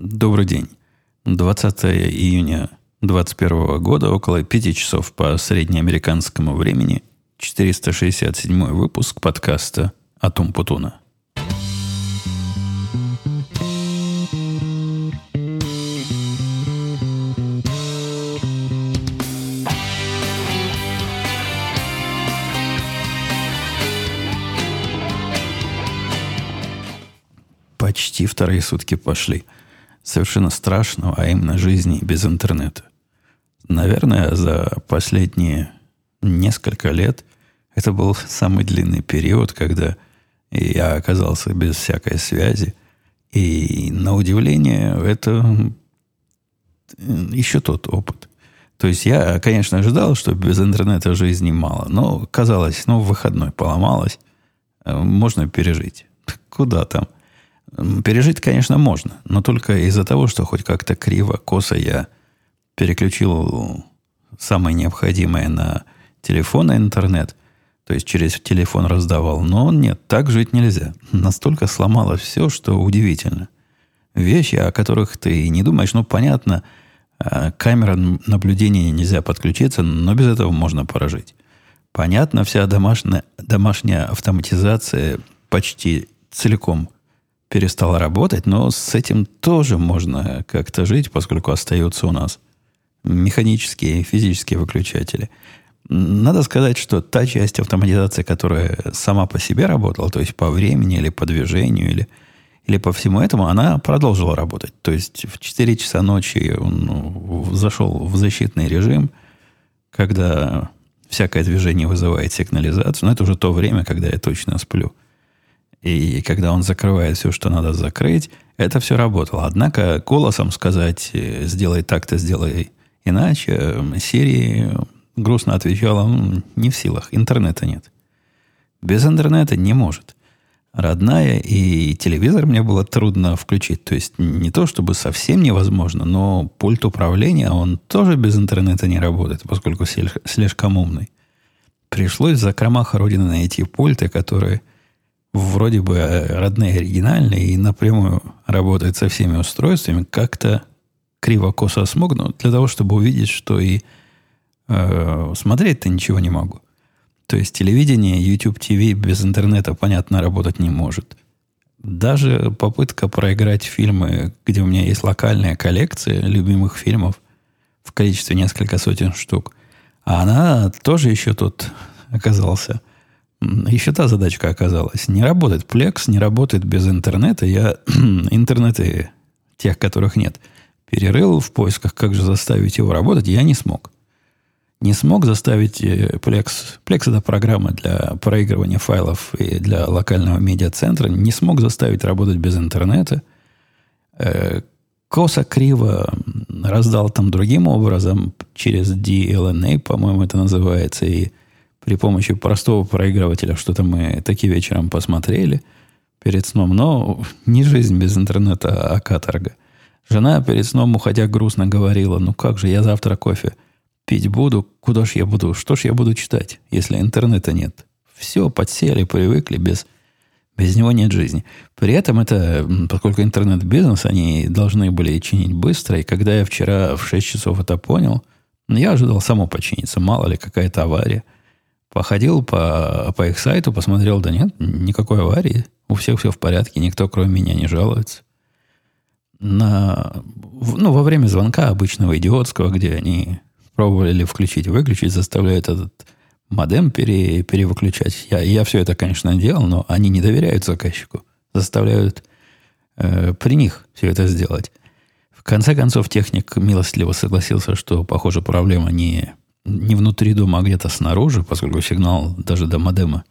Добрый день. 20 июня 2021 года, около 5 часов по среднеамериканскому времени, 467 выпуск подкаста «Атум Путуна». Почти вторые сутки пошли – совершенно страшного, а именно жизни без интернета. Наверное, за последние несколько лет это был самый длинный период, когда я оказался без всякой связи. И на удивление, это еще тот опыт. То есть я, конечно, ожидал, что без интернета жизни мало, но казалось, ну, выходной поломалось, э, можно пережить. Куда там? Пережить, конечно, можно, но только из-за того, что хоть как-то криво, косо я переключил самое необходимое на телефон и интернет, то есть через телефон раздавал. Но нет, так жить нельзя. Настолько сломало все, что удивительно. Вещи, о которых ты не думаешь, ну, понятно, а, камера наблюдения нельзя подключиться, но без этого можно поражить. Понятно, вся домашняя, домашняя автоматизация почти целиком – перестала работать, но с этим тоже можно как-то жить, поскольку остаются у нас механические и физические выключатели. Надо сказать, что та часть автоматизации, которая сама по себе работала, то есть по времени или по движению, или, или по всему этому, она продолжила работать. То есть в 4 часа ночи он ну, зашел в защитный режим, когда всякое движение вызывает сигнализацию. Но это уже то время, когда я точно сплю. И когда он закрывает все, что надо закрыть, это все работало. Однако голосом сказать э, «сделай так-то, сделай иначе» Сирии грустно отвечала «не в силах, интернета нет». Без интернета не может. Родная и телевизор мне было трудно включить. То есть не то, чтобы совсем невозможно, но пульт управления, он тоже без интернета не работает, поскольку слишком умный. Пришлось в закромах Родины найти пульты, которые – вроде бы э, родные, оригинальные и напрямую работает со всеми устройствами, как-то криво-косо смог, но для того, чтобы увидеть, что и э, смотреть-то ничего не могу. То есть телевидение, YouTube TV без интернета, понятно, работать не может. Даже попытка проиграть фильмы, где у меня есть локальная коллекция любимых фильмов в количестве несколько сотен штук, а она тоже еще тут оказался – еще та задачка оказалась. Не работает Plex, не работает без интернета. Я интернеты, тех, которых нет, перерыл в поисках, как же заставить его работать. Я не смог. Не смог заставить э, Plex. Plex это программа для проигрывания файлов и для локального медиацентра. Не смог заставить работать без интернета. Э, косо криво раздал там другим образом через DLNA, по-моему, это называется, и при помощи простого проигрывателя что-то мы такие вечером посмотрели перед сном. Но не жизнь без интернета, а каторга. Жена перед сном, уходя грустно, говорила, ну как же, я завтра кофе пить буду, куда ж я буду, что ж я буду читать, если интернета нет. Все, подсели, привыкли, без, без него нет жизни. При этом это, поскольку интернет-бизнес, они должны были чинить быстро, и когда я вчера в 6 часов это понял, я ожидал само починиться, мало ли какая-то авария – Походил по, по их сайту, посмотрел, да нет, никакой аварии. У всех все в порядке, никто кроме меня не жалуется. На, ну, во время звонка обычного идиотского, где они пробовали включить, выключить, заставляют этот модем пере, перевыключать. Я, я все это, конечно, делал, но они не доверяют заказчику. Заставляют э, при них все это сделать. В конце концов, техник милостливо согласился, что, похоже, проблема не не внутри дома, а где-то снаружи, поскольку сигнал даже до модема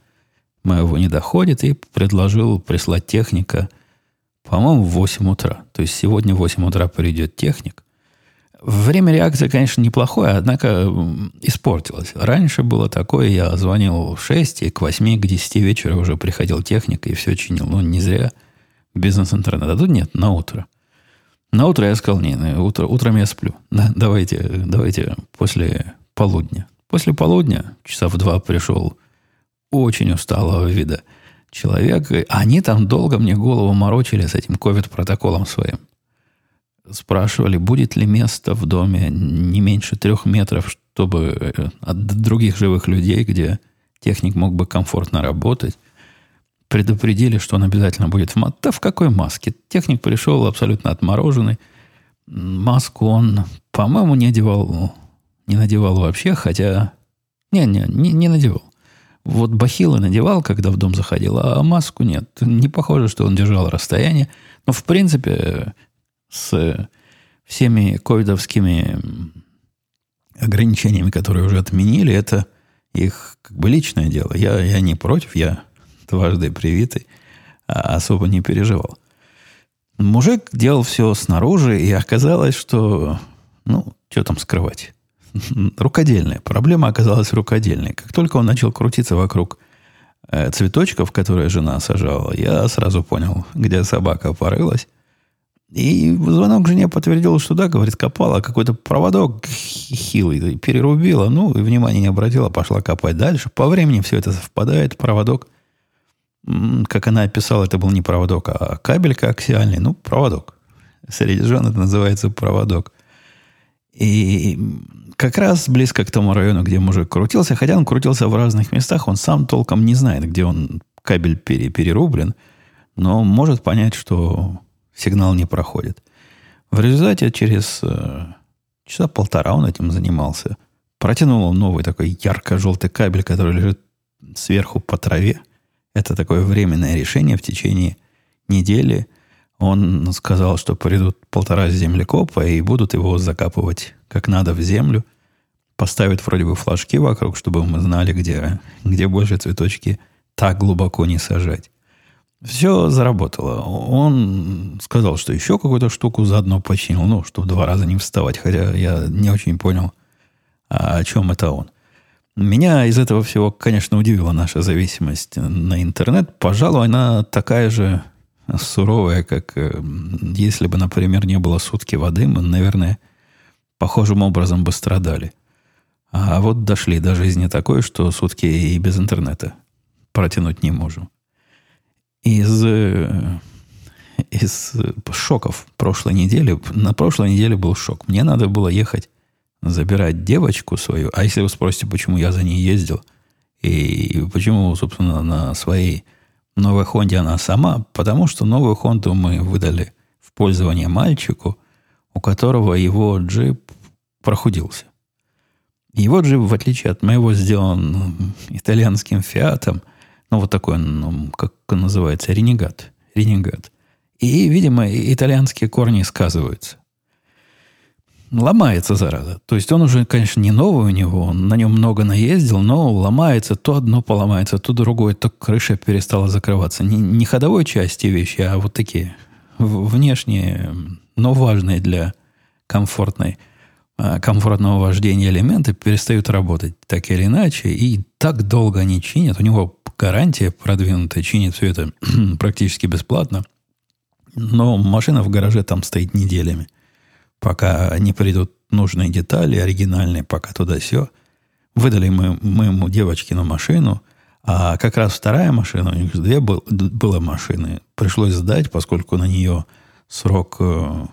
моего не доходит, и предложил прислать техника, по-моему, в 8 утра. То есть сегодня в 8 утра придет техник. Время реакции, конечно, неплохое, однако испортилось. Раньше было такое, я звонил в 6, и к 8, к 10 вечера уже приходил техник и все чинил. Ну, не зря бизнес-интернет. А тут нет, на утро. На утро я сказал, не, утро, утром я сплю. Да, давайте, давайте после полудня. После полудня, часа в два пришел очень усталого вида человек. Они там долго мне голову морочили с этим ковид-протоколом своим. спрашивали, будет ли место в доме не меньше трех метров, чтобы э, от других живых людей, где техник мог бы комфортно работать. Предупредили, что он обязательно будет в маске. Да в какой маске? Техник пришел абсолютно отмороженный. Маску он, по-моему, не одевал, не надевал вообще, хотя... Не-не, не, не надевал. Вот бахилы надевал, когда в дом заходил, а маску нет. Не похоже, что он держал расстояние. Но, в принципе, с всеми ковидовскими ограничениями, которые уже отменили, это их как бы личное дело. Я, я не против, я дважды привитый, а особо не переживал. Мужик делал все снаружи, и оказалось, что, ну, что там скрывать. Рукодельная. Проблема оказалась рукодельной. Как только он начал крутиться вокруг э, цветочков, которые жена сажала, я сразу понял, где собака порылась. И звонок жене подтвердил, что да, говорит, копала какой-то проводок хилый, перерубила, ну, и внимания не обратила, пошла копать дальше. По времени все это совпадает, проводок, как она описала, это был не проводок, а кабель коаксиальный, ну, проводок. Среди жен это называется проводок. И как раз близко к тому району, где мужик крутился, хотя он крутился в разных местах, он сам толком не знает, где он кабель пере, перерублен, но может понять, что сигнал не проходит. В результате через э, часа полтора он этим занимался. Протянул новый такой ярко-желтый кабель, который лежит сверху по траве. Это такое временное решение в течение недели. Он сказал, что придут полтора землекопа и будут его закапывать как надо в землю. Поставят вроде бы флажки вокруг, чтобы мы знали, где, где больше цветочки так глубоко не сажать. Все заработало. Он сказал, что еще какую-то штуку заодно починил, ну, чтобы два раза не вставать, хотя я не очень понял, о чем это он. Меня из этого всего, конечно, удивила наша зависимость на интернет. Пожалуй, она такая же суровая, как э, если бы, например, не было сутки воды, мы, наверное, похожим образом бы страдали. А вот дошли до жизни такой, что сутки и без интернета протянуть не можем из, э, из шоков прошлой недели. На прошлой неделе был шок. Мне надо было ехать забирать девочку свою. А если вы спросите, почему я за ней ездил, и почему, собственно, на своей новой Хонде она сама, потому что новую Хонду мы выдали в пользование мальчику, у которого его джип прохудился. Его джип, в отличие от моего, сделан итальянским фиатом – ну, вот такой, ну, как называется, ренегат. Ренегат. И, видимо, итальянские корни сказываются. Ломается, зараза. То есть он уже, конечно, не новый у него, он на нем много наездил, но ломается, то одно поломается, то другое, то крыша перестала закрываться. Не, не ходовой части вещи, а вот такие внешние, но важные для комфортной, а, комфортного вождения элементы перестают работать так или иначе, и так долго они чинят. У него гарантия продвинутая, чинит все это практически бесплатно. Но машина в гараже там стоит неделями. Пока не придут нужные детали, оригинальные, пока туда все. Выдали мы, мы ему девочкину машину, а как раз вторая машина, у них две был, было машины, пришлось сдать, поскольку на нее срок э,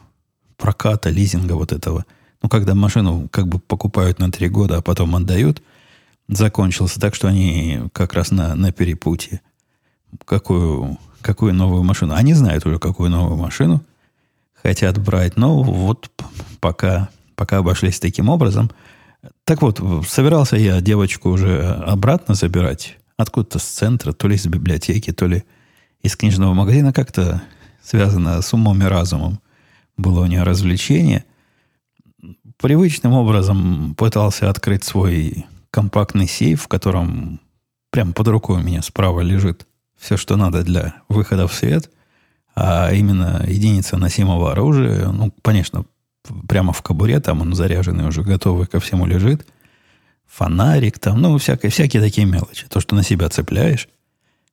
проката, лизинга вот этого, ну, когда машину как бы покупают на три года, а потом отдают – закончился. Так что они как раз на, на перепутье. Какую, какую новую машину? Они знают уже, какую новую машину хотят брать. Но вот пока, пока обошлись таким образом. Так вот, собирался я девочку уже обратно забирать. Откуда-то с центра, то ли из библиотеки, то ли из книжного магазина. Как-то связано с умом и разумом. Было у нее развлечение. Привычным образом пытался открыть свой компактный сейф, в котором прямо под рукой у меня справа лежит все, что надо для выхода в свет, а именно единица носимого оружия, ну, конечно, прямо в кобуре, там он заряженный уже, готовый ко всему лежит, фонарик там, ну, всякие, всякие такие мелочи. То, что на себя цепляешь,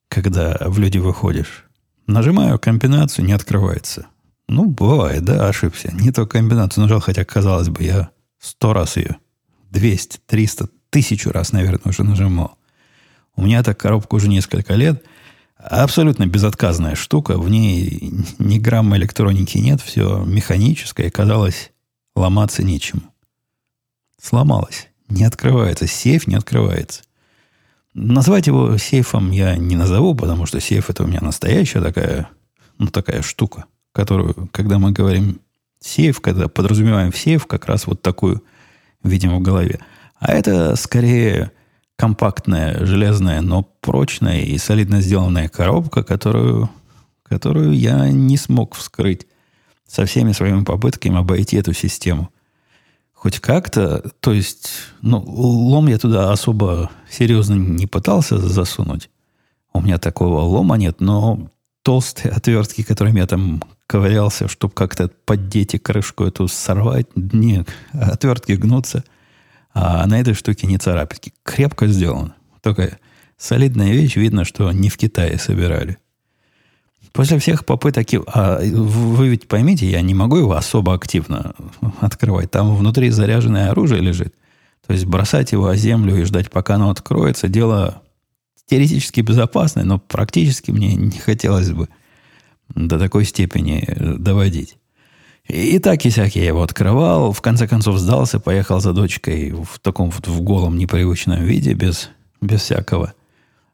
когда в люди выходишь. Нажимаю комбинацию, не открывается. Ну, бывает, да, ошибся. Не то комбинацию нажал, хотя, казалось бы, я сто раз ее, 200, 300, тысячу раз, наверное, уже нажимал. У меня эта коробка уже несколько лет. Абсолютно безотказная штука. В ней ни грамма электроники нет. Все механическое. Казалось, ломаться нечему. Сломалось. Не открывается. Сейф не открывается. Назвать его сейфом я не назову, потому что сейф это у меня настоящая такая, ну, такая штука, которую, когда мы говорим сейф, когда подразумеваем сейф, как раз вот такую видим в голове. А это скорее компактная, железная, но прочная и солидно сделанная коробка, которую, которую я не смог вскрыть со всеми своими попытками обойти эту систему – хоть как-то, то есть, ну, лом я туда особо серьезно не пытался засунуть. У меня такого лома нет, но толстые отвертки, которыми я там ковырялся, чтобы как-то поддеть и крышку эту сорвать, не, отвертки гнутся, а на этой штуке не царапинки. Крепко сделано. Только солидная вещь, видно, что не в Китае собирали. После всех попыток... А вы ведь поймите, я не могу его особо активно открывать. Там внутри заряженное оружие лежит. То есть бросать его о землю и ждать, пока оно откроется, дело теоретически безопасное, но практически мне не хотелось бы до такой степени доводить. И так и сяк я его открывал, в конце концов сдался, поехал за дочкой в таком вот в голом непривычном виде, без, без всякого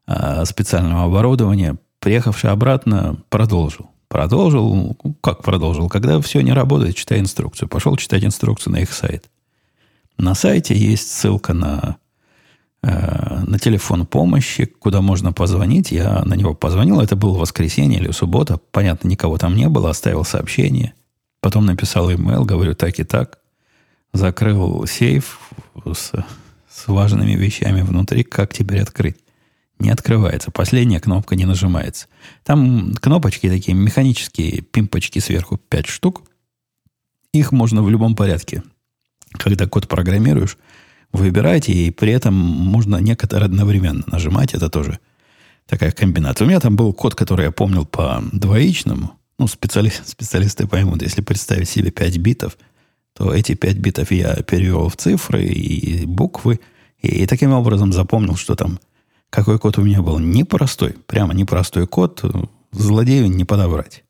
а, специального оборудования. Приехавший обратно, продолжил. Продолжил, ну, как продолжил? Когда все не работает, читай инструкцию. Пошел читать инструкцию на их сайт. На сайте есть ссылка на, э, на телефон помощи, куда можно позвонить. Я на него позвонил. Это было воскресенье или суббота. Понятно, никого там не было. Оставил сообщение. Потом написал имейл, говорю так и так. Закрыл сейф с, с важными вещами внутри. Как теперь открыть? не открывается. Последняя кнопка не нажимается. Там кнопочки такие, механические пимпочки сверху, 5 штук. Их можно в любом порядке. Когда код программируешь, выбирать, и при этом можно некоторые одновременно нажимать. Это тоже такая комбинация. У меня там был код, который я помнил по двоичному. Ну, специали, специалисты поймут, если представить себе 5 битов, то эти 5 битов я перевел в цифры и буквы, и, и таким образом запомнил, что там какой код у меня был? Непростой. Прямо непростой код. Злодею не подобрать.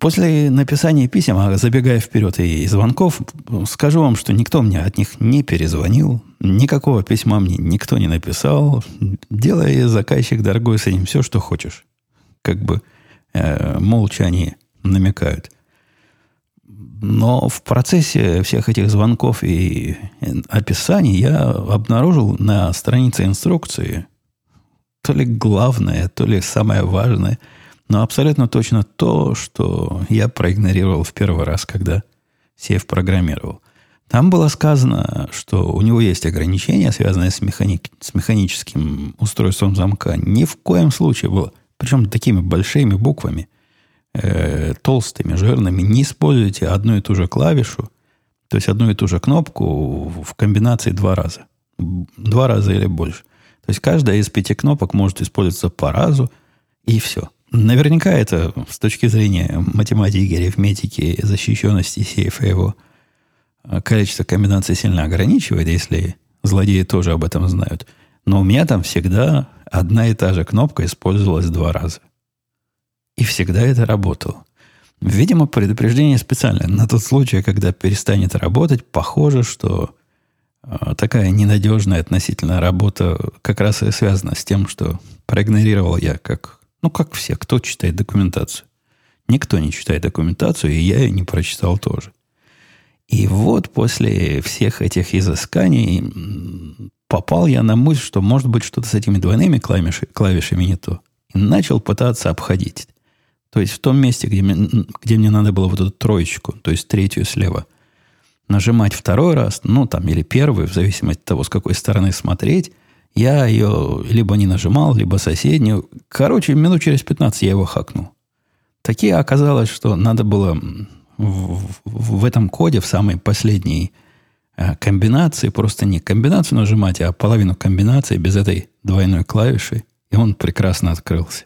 После написания писем, а забегая вперед и звонков, скажу вам, что никто мне от них не перезвонил, никакого письма мне никто не написал. Делай, заказчик дорогой, с этим все, что хочешь. Как бы э, молча они намекают. Но в процессе всех этих звонков и описаний я обнаружил на странице инструкции то ли главное, то ли самое важное, но абсолютно точно то, что я проигнорировал в первый раз, когда Сев программировал. Там было сказано, что у него есть ограничения, связанные с, механи... с механическим устройством замка. Ни в коем случае было. Причем такими большими буквами э, толстыми, жирными, не используйте одну и ту же клавишу, то есть одну и ту же кнопку в комбинации два раза. Два раза или больше. То есть каждая из пяти кнопок может использоваться по разу, и все. Наверняка это с точки зрения математики, арифметики, защищенности сейфа его э, количество комбинаций сильно ограничивает, если злодеи тоже об этом знают. Но у меня там всегда одна и та же кнопка использовалась два раза. И всегда это работало. Видимо, предупреждение специально. На тот случай, когда перестанет работать, похоже, что э, такая ненадежная относительно работа как раз и связана с тем, что проигнорировал я, как, ну, как все, кто читает документацию. Никто не читает документацию, и я ее не прочитал тоже. И вот после всех этих изысканий попал я на мысль, что может быть что-то с этими двойными клавишами, клавишами не то. И начал пытаться обходить. То есть в том месте, где мне, где мне надо было вот эту троечку, то есть третью слева, нажимать второй раз, ну там или первый, в зависимости от того, с какой стороны смотреть, я ее либо не нажимал, либо соседнюю. Короче, минут через 15 я его хакнул. Такие оказалось, что надо было в, в, в этом коде, в самой последней э, комбинации, просто не комбинацию нажимать, а половину комбинации без этой двойной клавиши, и он прекрасно открылся.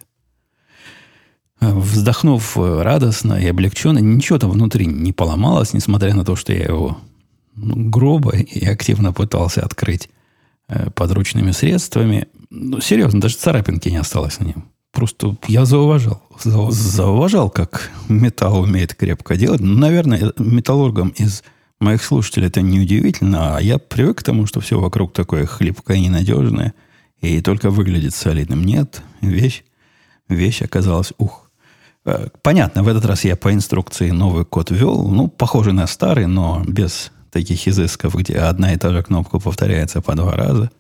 Вздохнув э, радостно и облегченно, ничего там внутри не поломалось, несмотря на то, что я его грубо и активно пытался открыть э, подручными средствами. Ну, серьезно, даже царапинки не осталось на нем. Просто я зауважал. Зауважал, как металл умеет крепко делать. Ну, наверное, металлургам из моих слушателей это не удивительно, а я привык к тому, что все вокруг такое хлипкое, ненадежное, и только выглядит солидным. Нет, вещь, вещь оказалась ух. Э, понятно, в этот раз я по инструкции новый код ввел, ну, похожий на старый, но без таких изысков, где одна и та же кнопка повторяется по два раза.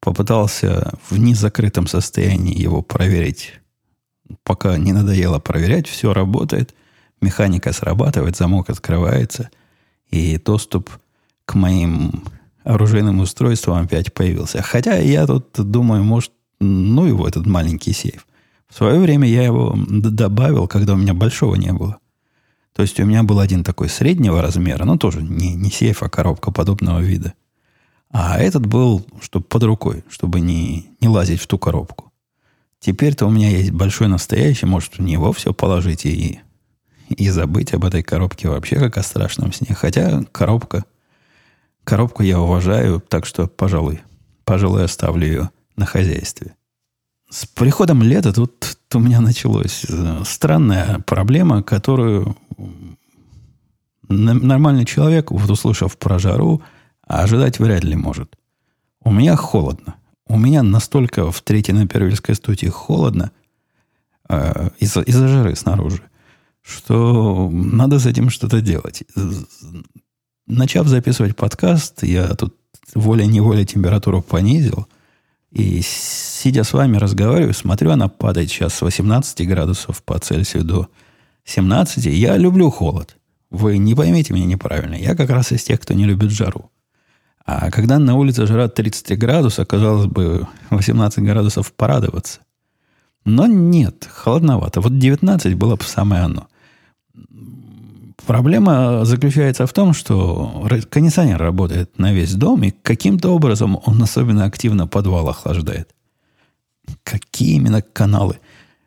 Попытался в незакрытом состоянии его проверить. Пока не надоело проверять, все работает. Механика срабатывает, замок открывается. И доступ к моим оружейным устройствам опять появился. Хотя я тут думаю, может, ну его этот маленький сейф. В свое время я его добавил, когда у меня большого не было. То есть у меня был один такой среднего размера, но тоже не, не сейф, а коробка подобного вида. А этот был, чтобы под рукой, чтобы не, не лазить в ту коробку. Теперь-то у меня есть большой настоящий, может, в него все положить и, и забыть об этой коробке вообще как о страшном сне. Хотя коробка, коробку я уважаю, так что, пожалуй, пожалуй, оставлю ее на хозяйстве. С приходом лета тут у меня началась э, странная проблема, которую нормальный человек, вот услышав про жару, ожидать вряд ли может. У меня холодно. У меня настолько в третьей на Первильской студии холодно э, из-за, из жары снаружи, что надо с этим что-то делать. Начав записывать подкаст, я тут волей-неволей температуру понизил – и сидя с вами разговариваю, смотрю, она падает сейчас с 18 градусов по Цельсию до 17. Я люблю холод. Вы не поймите меня неправильно. Я как раз из тех, кто не любит жару. А когда на улице жара 30 градусов, казалось бы, 18 градусов порадоваться. Но нет, холодновато. Вот 19 было бы самое оно. Проблема заключается в том, что кондиционер работает на весь дом, и каким-то образом он особенно активно подвал охлаждает. Какие именно каналы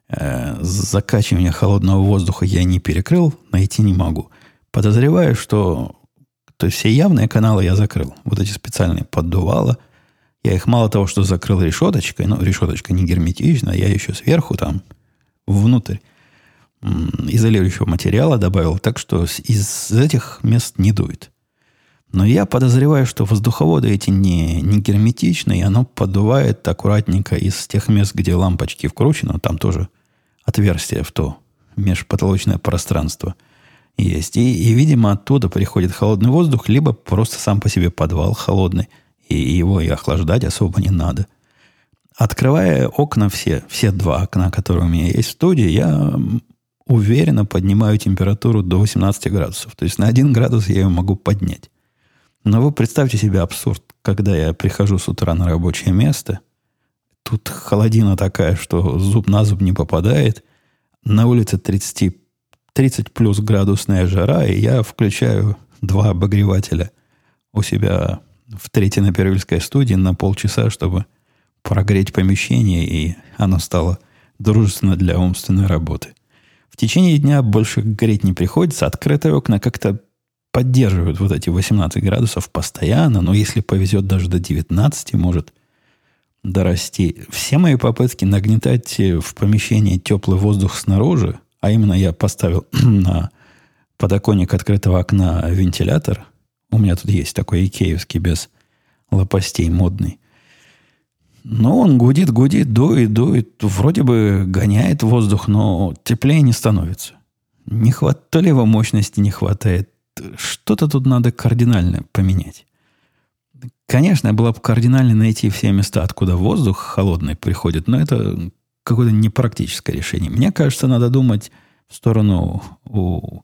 э, закачивания холодного воздуха я не перекрыл, найти не могу. Подозреваю, что то есть все явные каналы я закрыл. Вот эти специальные поддувала. Я их мало того, что закрыл решеточкой, но решеточка не герметичная, я еще сверху там внутрь изолирующего материала добавил, так что из этих мест не дует. Но я подозреваю, что воздуховоды эти не, не герметичны, и оно поддувает аккуратненько из тех мест, где лампочки вкручены, там тоже отверстие в то межпотолочное пространство есть. И, и, видимо, оттуда приходит холодный воздух, либо просто сам по себе подвал холодный, и его и охлаждать особо не надо. Открывая окна все, все два окна, которые у меня есть в студии, я уверенно поднимаю температуру до 18 градусов. То есть на 1 градус я ее могу поднять. Но вы представьте себе абсурд, когда я прихожу с утра на рабочее место, тут холодина такая, что зуб на зуб не попадает, на улице 30, 30 плюс градусная жара, и я включаю два обогревателя у себя в третьей на студии на полчаса, чтобы прогреть помещение, и оно стало дружественно для умственной работы. В течение дня больше гореть не приходится. Открытые окна как-то поддерживают вот эти 18 градусов постоянно, но если повезет даже до 19, может дорасти. Все мои попытки нагнетать в помещении теплый воздух снаружи, а именно я поставил на подоконник открытого окна вентилятор. У меня тут есть такой икеевский без лопастей модный. Но он гудит, гудит, дует, дует. Вроде бы гоняет воздух, но теплее не становится. Не хватает, то ли его мощности не хватает. Что-то тут надо кардинально поменять. Конечно, было бы кардинально найти все места, откуда воздух холодный приходит, но это какое-то непрактическое решение. Мне кажется, надо думать в сторону у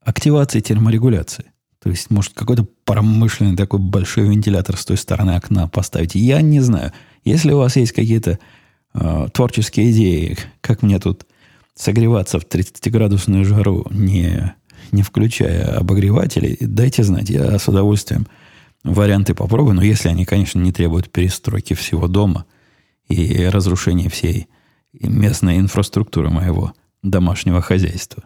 активации терморегуляции. То есть, может, какой-то промышленный такой большой вентилятор с той стороны окна поставить. Я не знаю. Если у вас есть какие-то э, творческие идеи, как мне тут согреваться в 30-градусную жару, не, не включая обогреватели, дайте знать. Я с удовольствием варианты попробую, но если они, конечно, не требуют перестройки всего дома и разрушения всей местной инфраструктуры моего домашнего хозяйства.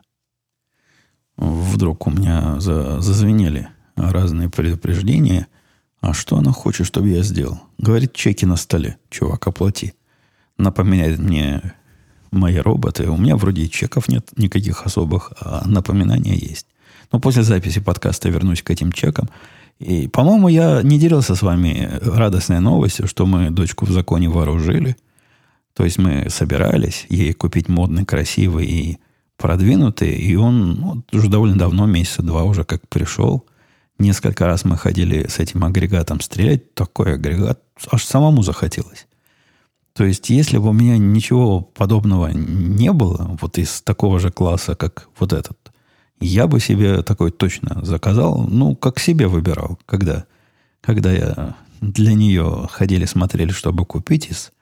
Вдруг у меня зазвенели разные предупреждения – А что она хочет, чтобы я сделал? Говорит, чеки на столе. Чувак, оплати. Напоминает мне мои роботы. У меня вроде и чеков нет никаких особых, а напоминания есть. Но после записи подкаста вернусь к этим чекам. И, по-моему, я не делился с вами радостной новостью, что мы дочку в законе вооружили. То есть мы собирались ей купить модный, красивый и продвинутый. И он ну, уже довольно давно, месяца два уже как пришел. Несколько раз мы ходили с этим агрегатом стрелять. Такой агрегат аж самому захотелось. То есть, если бы у меня ничего подобного не было, вот из такого же класса, как вот этот, я бы себе такой точно заказал, ну, как себе выбирал, когда, когда я для нее ходили, смотрели, чтобы купить из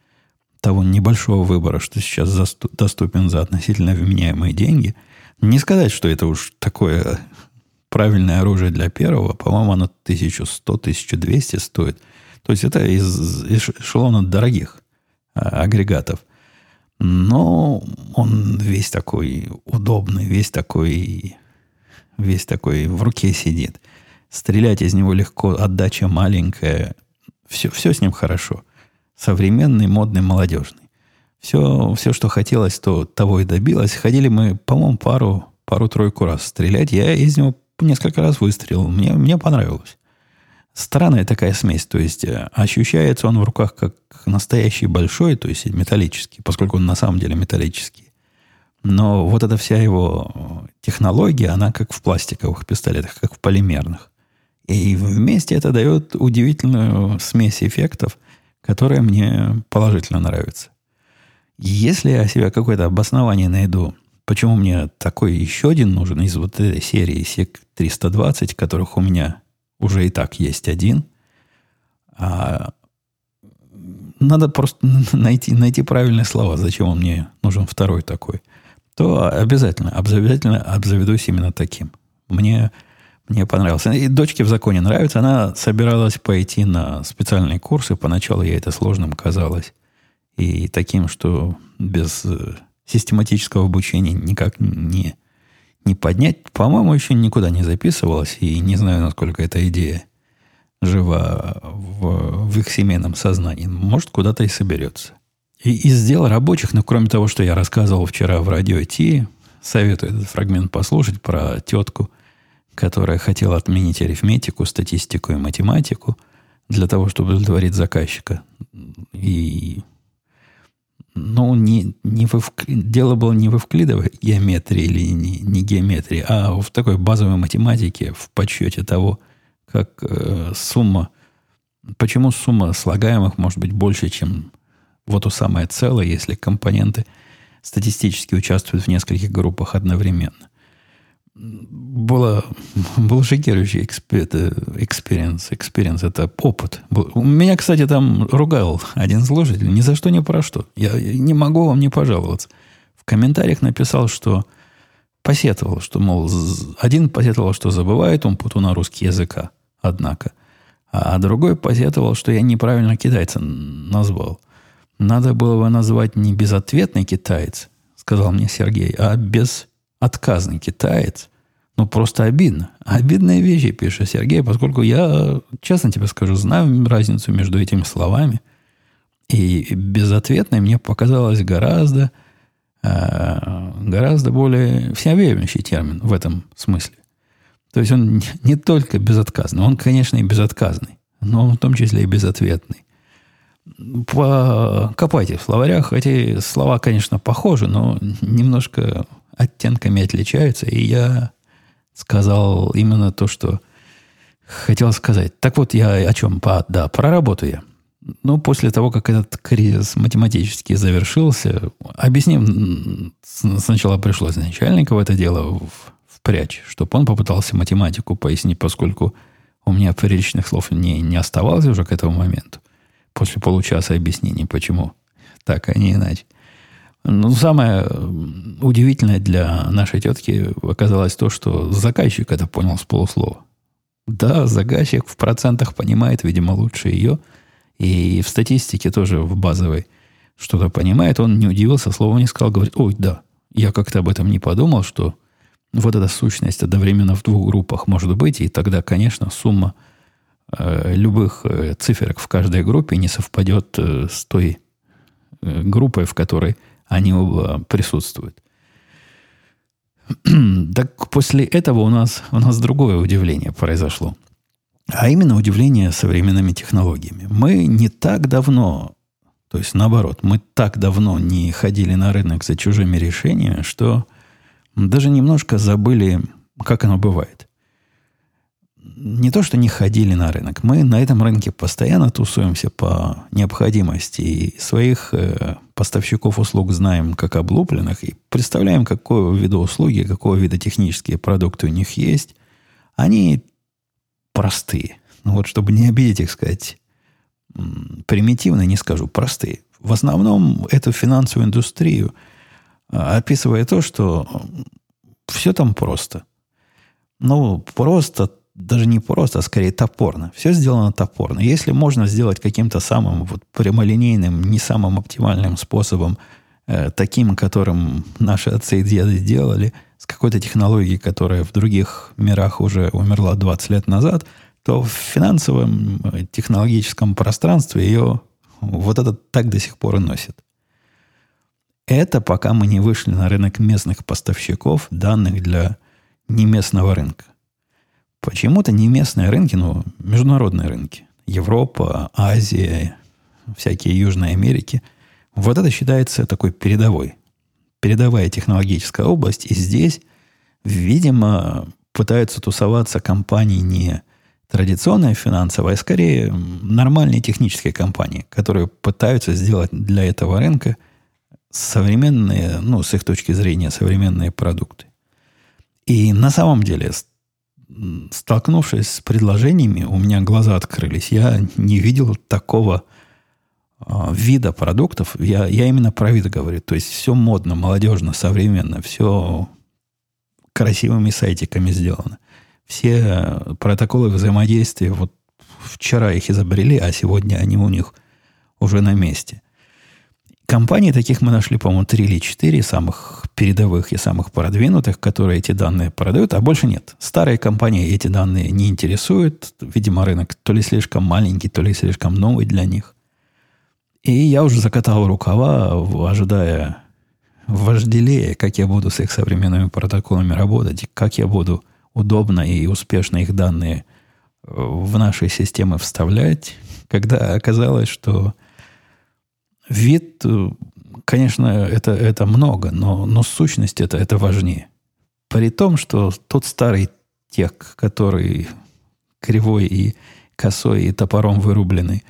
того небольшого выбора, что сейчас доступен за относительно вменяемые деньги. Не сказать, что это уж такое правильное оружие для первого. По-моему, оно 1100-1200 стоит. То есть это из эшелона дорогих а, агрегатов. Но он весь такой удобный, весь такой, весь такой в руке сидит. Стрелять из него легко, отдача маленькая. Все, все с ним хорошо. Современный, модный, молодежный. Все, все, что хотелось, то того и добилось. Ходили мы, по-моему, пару, пару-тройку раз стрелять. Я из него несколько раз выстрелил. Мне, мне понравилось. Странная такая смесь. То есть э, ощущается он в руках как настоящий большой, то есть металлический, поскольку он на самом деле металлический. Но вот эта вся его технология, она как в пластиковых пистолетах, как в полимерных. И вместе это дает удивительную смесь эффектов, которая мне положительно нравится. Если я себе какое-то обоснование найду, почему мне такой еще один нужен из вот этой серии SEC 320, которых у меня уже и так есть один. А надо просто найти, найти правильные слова, зачем он мне нужен второй такой. То обязательно, обязательно обзаведусь именно таким. Мне, мне понравился. И дочке в законе нравится. Она собиралась пойти на специальные курсы. Поначалу ей это сложным казалось. И таким, что без э, систематического обучения никак не, не поднять, по-моему, еще никуда не записывалась, и не знаю, насколько эта идея жива в, в их семейном сознании. Может, куда-то и соберется. И из дел рабочих, ну, кроме того, что я рассказывал вчера в радио Ти, советую этот фрагмент послушать про тетку, которая хотела отменить арифметику, статистику и математику для того, чтобы удовлетворить заказчика. И ну, не, не в, дело было не в эвклидовой геометрии или не, не геометрии, а в такой базовой математике, в подсчете того, как э, сумма, почему сумма слагаемых может быть больше, чем вот то самое целое, если компоненты статистически участвуют в нескольких группах одновременно было, был шокирующий experience. Experience – это опыт. Меня, кстати, там ругал один слушатель. Ни за что, ни про что. Я не могу вам не пожаловаться. В комментариях написал, что посетовал, что, мол, один посетовал, что забывает он путу на русский языка, однако. А другой посетовал, что я неправильно китайца назвал. Надо было бы назвать не безответный китаец, сказал мне Сергей, а без отказный китаец, ну, просто обидно. Обидные вещи, пишет Сергей, поскольку я, честно тебе скажу, знаю разницу между этими словами. И безответный мне показалось гораздо, э, гораздо более всеобъемлющий термин в этом смысле. То есть он не только безотказный, он, конечно, и безотказный, но в том числе и безответный. Покопайте в словарях. Эти слова, конечно, похожи, но немножко оттенками отличаются, и я сказал именно то, что хотел сказать. Так вот, я о чем? По, да, про работу я. Ну, после того, как этот кризис математически завершился, объясним, сначала пришлось начальника в это дело впрячь, чтобы он попытался математику пояснить, поскольку у меня приличных слов не, не оставалось уже к этому моменту. После получаса объяснений, почему так, а не иначе. Ну, самое удивительное для нашей тетки оказалось то, что заказчик это понял с полуслова. Да, заказчик в процентах понимает, видимо, лучше ее. И в статистике тоже в базовой что-то понимает. Он не удивился, слова не сказал, говорит, ой, да, я как-то об этом не подумал, что вот эта сущность одновременно в двух группах может быть, и тогда, конечно, сумма э, любых э, циферок в каждой группе не совпадет э, с той э, группой, в которой они оба присутствуют. так после этого у нас, у нас другое удивление произошло. А именно удивление современными технологиями. Мы не так давно, то есть наоборот, мы так давно не ходили на рынок за чужими решениями, что даже немножко забыли, как оно бывает. Не то, что не ходили на рынок. Мы на этом рынке постоянно тусуемся по необходимости. И своих э, поставщиков услуг знаем как облупленных. И представляем, какого вида услуги, какого вида технические продукты у них есть. Они простые. Ну вот, чтобы не обидеть их, сказать, примитивно не скажу, простые. В основном эту финансовую индустрию – а, описывая то, что все там просто. Ну, просто, даже не просто, а скорее топорно. Все сделано топорно. Если можно сделать каким-то самым вот прямолинейным, не самым оптимальным способом, э, таким, которым наши отцы и деды делали, с какой-то технологией, которая в других мирах уже умерла 20 лет назад, то в финансовом э, технологическом пространстве ее вот это так до сих пор и носит. Это пока мы не вышли на рынок местных поставщиков данных для неместного рынка. Почему-то не местные рынки, но международные рынки. Европа, Азия, всякие Южные Америки. Вот это считается такой передовой. Передовая технологическая область. И здесь, видимо, пытаются тусоваться компании не традиционные финансовые, а скорее нормальные технические компании, которые пытаются сделать для этого рынка – современные, ну, с их точки зрения, современные продукты. И на самом деле, столкнувшись с предложениями, у меня глаза открылись. Я не видел такого а, вида продуктов. Я, я именно про вид говорю. То есть все модно, молодежно, современно, все красивыми сайтиками сделано. Все протоколы взаимодействия, вот вчера их изобрели, а сегодня они у них уже на месте. Компаний таких мы нашли, по-моему, три или четыре самых передовых и самых продвинутых, которые эти данные продают, а больше нет. Старые компании эти данные не интересуют. Видимо, рынок то ли слишком маленький, то ли слишком новый для них. И я уже закатал рукава, ожидая, вожделея, как я буду с их современными протоколами работать, как я буду удобно и успешно их данные э, в наши системы вставлять, когда оказалось, что Вид, э, конечно, это, это много, но, но сущность это, это важнее. При том, что тот старый тек, который кривой и косой и топором вырубленный,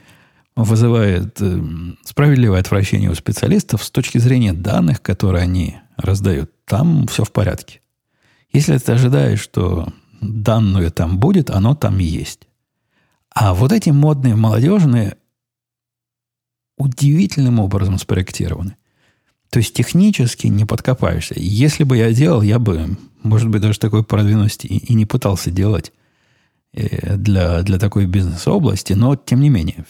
вызывает э, справедливое отвращение у специалистов с точки зрения данных, которые они раздают. Там все в порядке. Если ты ожидаешь, что данную там будет, оно там есть. А вот эти модные молодежные удивительным образом спроектированы. То есть технически не подкопаешься. Если бы я делал, я бы, может быть, даже такой продвинутости и, и не пытался делать э, для, для такой бизнес-области, но тем не менее,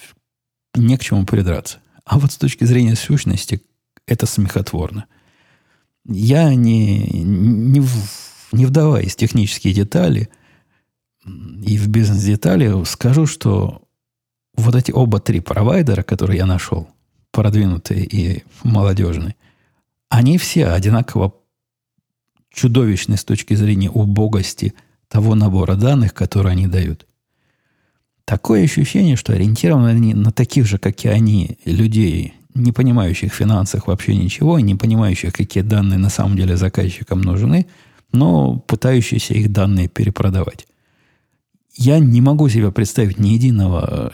не к чему придраться. А вот с точки зрения сущности, это смехотворно. Я не, не, не вдаваясь в технические детали и в бизнес-детали, скажу, что вот эти оба три провайдера, которые я нашел, продвинутые и молодежные, они все одинаково чудовищны с точки зрения убогости того набора данных, которые они дают. Такое ощущение, что ориентированы они на таких же, как и они, людей, не понимающих в финансах вообще ничего, не понимающих, какие данные на самом деле заказчикам нужны, но пытающиеся их данные перепродавать. Я не могу себе представить ни единого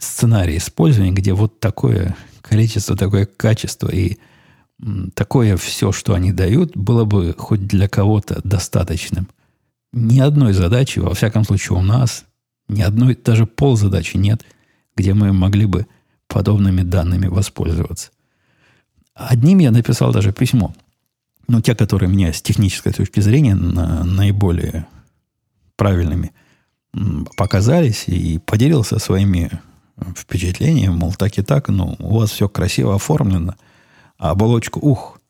сценарий использования, где вот такое количество, такое качество и такое все, что они дают, было бы хоть для кого-то достаточным. Ни одной задачи, во всяком случае у нас, ни одной, даже пол задачи нет, где мы могли бы подобными данными воспользоваться. Одним я написал даже письмо. Ну, те, которые мне с технической точки зрения на, наиболее правильными показались, и поделился своими впечатление, мол, так и так, ну, у вас все красиво оформлено, а оболочку, ух,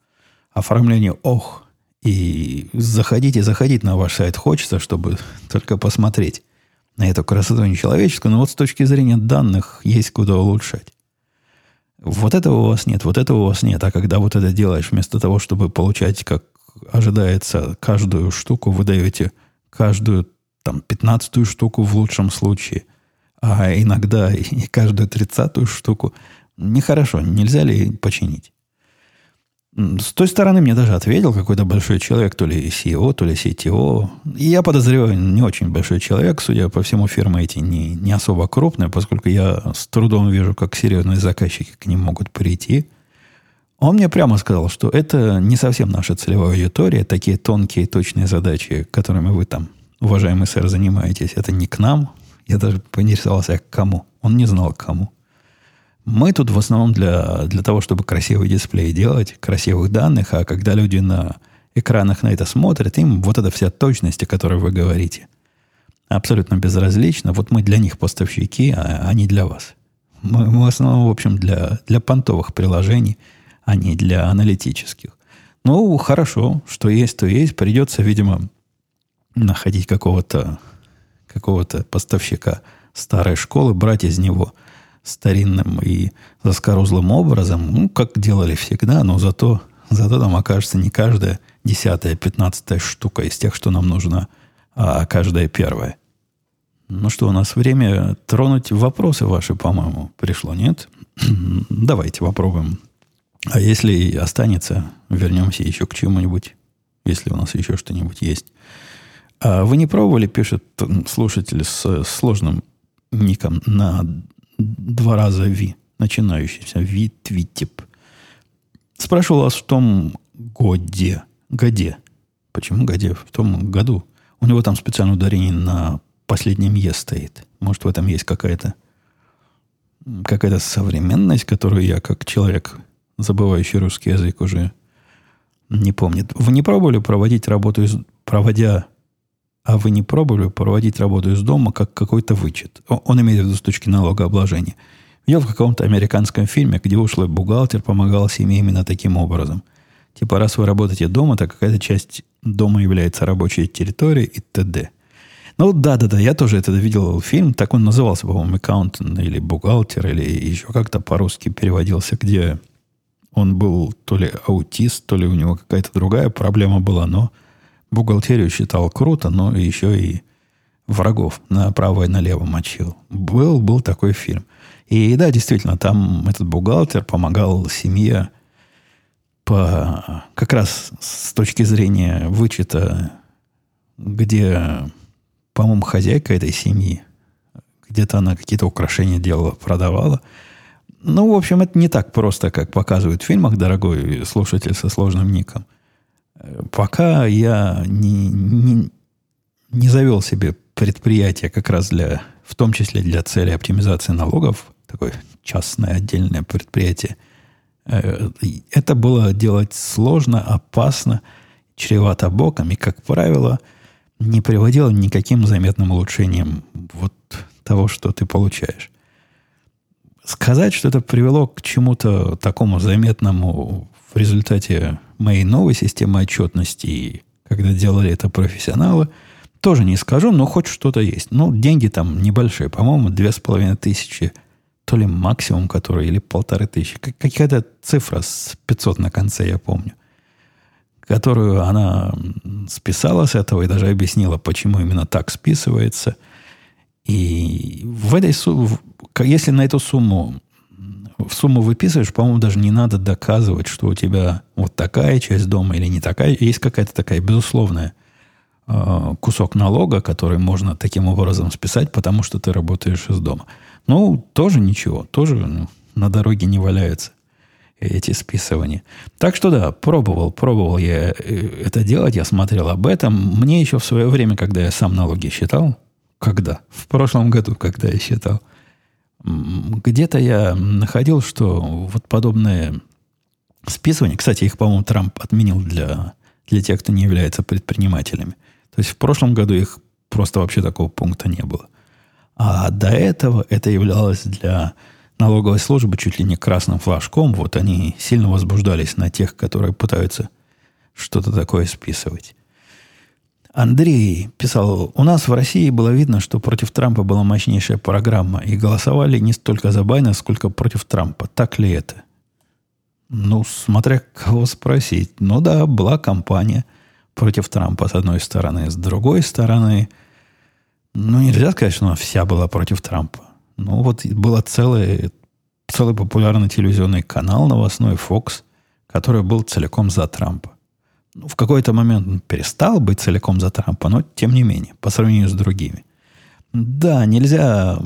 оформление, ох, и заходите, заходить на ваш сайт хочется, чтобы только посмотреть на эту красоту нечеловеческую, но вот с точки зрения данных есть куда улучшать. Вот этого у вас нет, вот этого у вас нет. А когда вот это делаешь, вместо того, чтобы получать, как ожидается, каждую штуку, вы даете каждую там пятнадцатую штуку в лучшем случае, а иногда и каждую тридцатую штуку, нехорошо. Нельзя ли починить? С той стороны мне даже ответил какой-то большой человек, то ли CEO, то ли CTO. И я подозреваю, не очень большой человек, судя по всему, фирмы эти не, не особо крупные, поскольку я с трудом вижу, как серьезные заказчики к ним могут прийти. Он мне прямо сказал, что это не совсем наша целевая аудитория, такие тонкие, точные задачи, которыми вы там, уважаемый сэр, занимаетесь, это не к нам. Я даже поинтересовался, к кому. Он не знал, к кому. Мы тут в основном для, для того, чтобы красивый дисплей делать, красивых данных, а когда люди на экранах на это смотрят, им вот эта вся точность, о которой вы говорите, абсолютно безразлично. Вот мы для них поставщики, а, а не для вас. Мы, мы в основном, в общем, для, для понтовых приложений, а не для аналитических. Ну, хорошо, что есть, то есть. Придется, видимо, находить какого-то какого поставщика старой школы, брать из него – старинным и заскорузлым образом, ну, как делали всегда, но зато, зато там окажется не каждая десятая, пятнадцатая штука из тех, что нам нужно, а каждая первая. Ну что, у нас время тронуть вопросы ваши, по-моему, пришло, нет? Давайте попробуем. А если останется, вернемся еще к чему-нибудь, если у нас еще что-нибудь есть. А вы не пробовали, пишет слушатель с сложным ником на два раза Ви, начинающийся Ви Твитип. Спрашивал вас в том годе. Годе. Почему годе? В том году. У него там специальное ударение на последнем «е» стоит. Может, в этом есть какая-то какая-то современность, которую я, как человек, забывающий русский язык, уже не помнит. Вы не пробовали проводить работу, из, проводя а вы не пробовали проводить работу из дома как какой-то вычет? Он имеет в виду с точки налогообложения. Видел в каком-то американском фильме, где ушлый бухгалтер помогал семье именно таким образом. Типа, раз вы работаете дома, то какая-то часть дома является рабочей территорией и т.д. Ну, да-да-да, я тоже это видел фильм, так он назывался, по-моему, аккаунтент или бухгалтер, или еще как-то по-русски переводился, где он был то ли аутист, то ли у него какая-то другая проблема была, но бухгалтерию считал круто, но еще и врагов направо и налево мочил. Был, был такой фильм. И да, действительно, там этот бухгалтер помогал семье по, как раз с точки зрения вычета, где, по-моему, хозяйка этой семьи, где-то она какие-то украшения делала, продавала. Ну, в общем, это не так просто, как показывают в фильмах, дорогой слушатель со сложным ником – Пока я не, не, не завел себе предприятие как раз для, в том числе для цели оптимизации налогов, такое частное отдельное предприятие, э, это было делать сложно, опасно, чревато боком, и, как правило, не приводило никаким заметным улучшением вот того, что ты получаешь. Сказать, что это привело к чему-то такому заметному в результате моей новой системы отчетности, когда делали это профессионалы, тоже не скажу, но хоть что-то есть. Ну, деньги там небольшие, по-моему, две с половиной тысячи, то ли максимум который, или полторы тысячи. Какая-то цифра с 500 на конце, я помню, которую она списала с этого и даже объяснила, почему именно так списывается. И в этой сумме, если на эту сумму в сумму выписываешь, по-моему, даже не надо доказывать, что у тебя вот такая часть дома или не такая. Есть какая-то такая безусловная э, кусок налога, который можно таким образом списать, потому что ты работаешь из дома. Ну, тоже ничего, тоже ну, на дороге не валяются эти списывания. Так что да, пробовал, пробовал я э, это делать, я смотрел об этом. Мне еще в свое время, когда я сам налоги считал, когда? В прошлом году, когда я считал, где-то я находил, что вот подобное списывание, кстати, их, по-моему, Трамп отменил для, для тех, кто не является предпринимателями. То есть в прошлом году их просто вообще такого пункта не было. А до этого это являлось для налоговой службы чуть ли не красным флажком. Вот они сильно возбуждались на тех, которые пытаются что-то такое списывать. Андрей писал, у нас в России было видно, что против Трампа была мощнейшая программа, и голосовали не столько за Байдена, сколько против Трампа. Так ли это? Ну, смотря кого спросить. Ну да, была кампания против Трампа с одной стороны. С другой стороны, ну нельзя сказать, что она вся была против Трампа. Ну вот было целый, целый популярный телевизионный канал новостной Fox, который был целиком за Трампа. Ну, в какой-то момент он перестал быть целиком за Трампа, но тем не менее, по сравнению с другими. Да, нельзя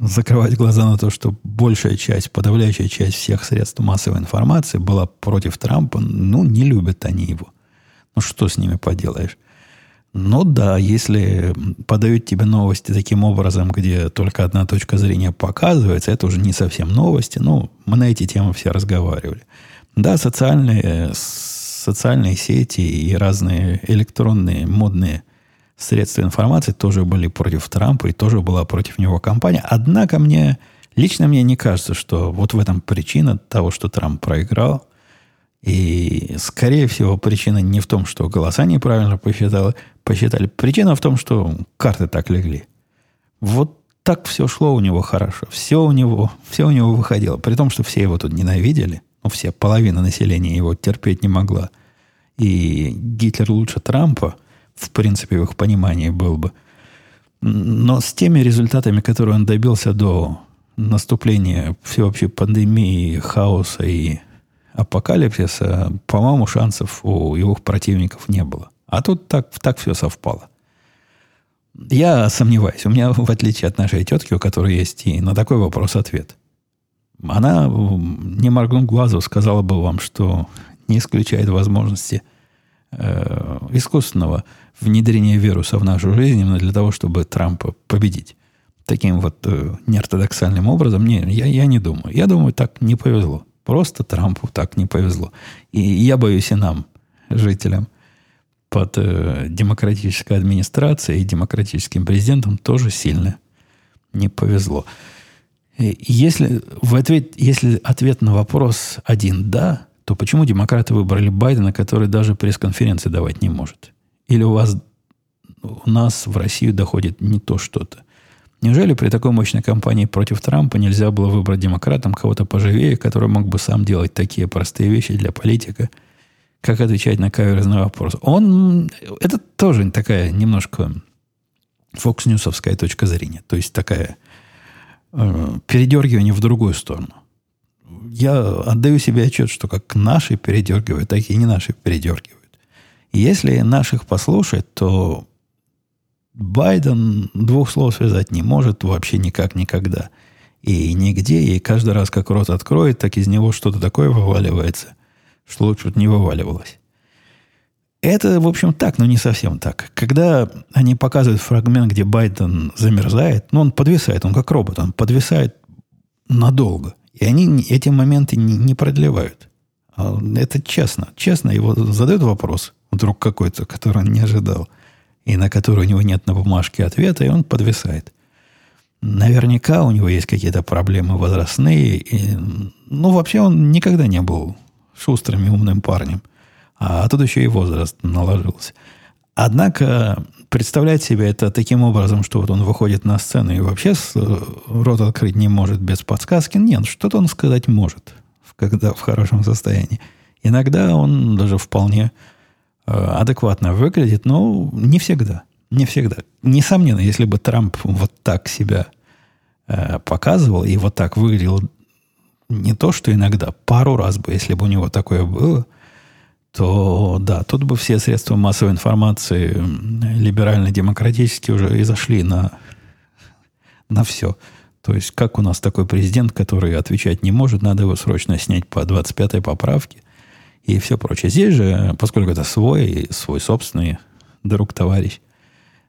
закрывать глаза на то, что большая часть, подавляющая часть всех средств массовой информации была против Трампа. Ну, не любят они его. Ну, что с ними поделаешь? Ну да, если подают тебе новости таким образом, где только одна точка зрения показывается, это уже не совсем новости. Ну, мы на эти темы все разговаривали. Да, социальные, социальные сети и разные электронные модные средства информации тоже были против Трампа, и тоже была против него кампания. Однако мне, лично мне не кажется, что вот в этом причина того, что Трамп проиграл. И, скорее всего, причина не в том, что голоса неправильно посчитали, посчитали. Причина в том, что карты так легли. Вот так все шло у него хорошо. Все у него, все у него выходило. При том, что все его тут ненавидели. Ну, все, половина населения его терпеть не могла. И Гитлер лучше Трампа – в принципе, в их понимании был бы. Но с теми результатами, которые он добился до наступления всеобщей пандемии, хаоса и апокалипсиса, по-моему, шансов у его противников не было. А тут так, так все совпало. Я сомневаюсь. У меня, в отличие от нашей тетки, у которой есть и на такой вопрос ответ. Она, не моргнув глазу, сказала бы вам, что не исключает возможности э, искусственного внедрение вируса в нашу жизнь именно для того, чтобы Трампа победить. Таким вот э, неортодоксальным образом. Не, я, я не думаю. Я думаю, так не повезло. Просто Трампу так не повезло. И я боюсь и нам, жителям, под э, демократической администрацией и демократическим президентом тоже сильно не повезло. И если, в ответ, если ответ на вопрос один «да», то почему демократы выбрали Байдена, который даже пресс-конференции давать не может? Или у вас у нас в Россию доходит не то что-то? Неужели при такой мощной кампании против Трампа нельзя было выбрать демократам кого-то поживее, который мог бы сам делать такие простые вещи для политика, как отвечать на каверзный вопрос? Он... Это тоже такая немножко фокс-ньюсовская точка зрения. То есть такая э, передергивание в другую сторону. Я отдаю себе отчет, что как наши передергивают, так и не наши передергивают. Если наших послушать, то Байден двух слов связать не может вообще никак никогда. И нигде, и каждый раз, как рот откроет, так из него что-то такое вываливается, что лучше бы не вываливалось. Это, в общем, так, но не совсем так. Когда они показывают фрагмент, где Байден замерзает, ну, он подвисает, он как робот, он подвисает надолго. И они эти моменты не, не продлевают. А это честно. Честно его задают вопрос вдруг какой-то, который он не ожидал, и на который у него нет на бумажке ответа, и он подвисает. Наверняка у него есть какие-то проблемы возрастные. И, ну, вообще он никогда не был шустрым и умным парнем. А тут еще и возраст наложился. Однако представлять себе это таким образом, что вот он выходит на сцену и вообще рот открыть не может без подсказки, нет, что-то он сказать может, когда в хорошем состоянии. Иногда он даже вполне Э, адекватно выглядит, но не всегда. Не всегда. Несомненно, если бы Трамп вот так себя э, показывал и вот так выглядел не то, что иногда, пару раз бы, если бы у него такое было, то да, тут бы все средства массовой информации либерально-демократические уже и зашли на, на все. То есть, как у нас такой президент, который отвечать не может, надо его срочно снять по 25-й поправке – и все прочее. Здесь же, поскольку это свой, свой собственный друг, товарищ,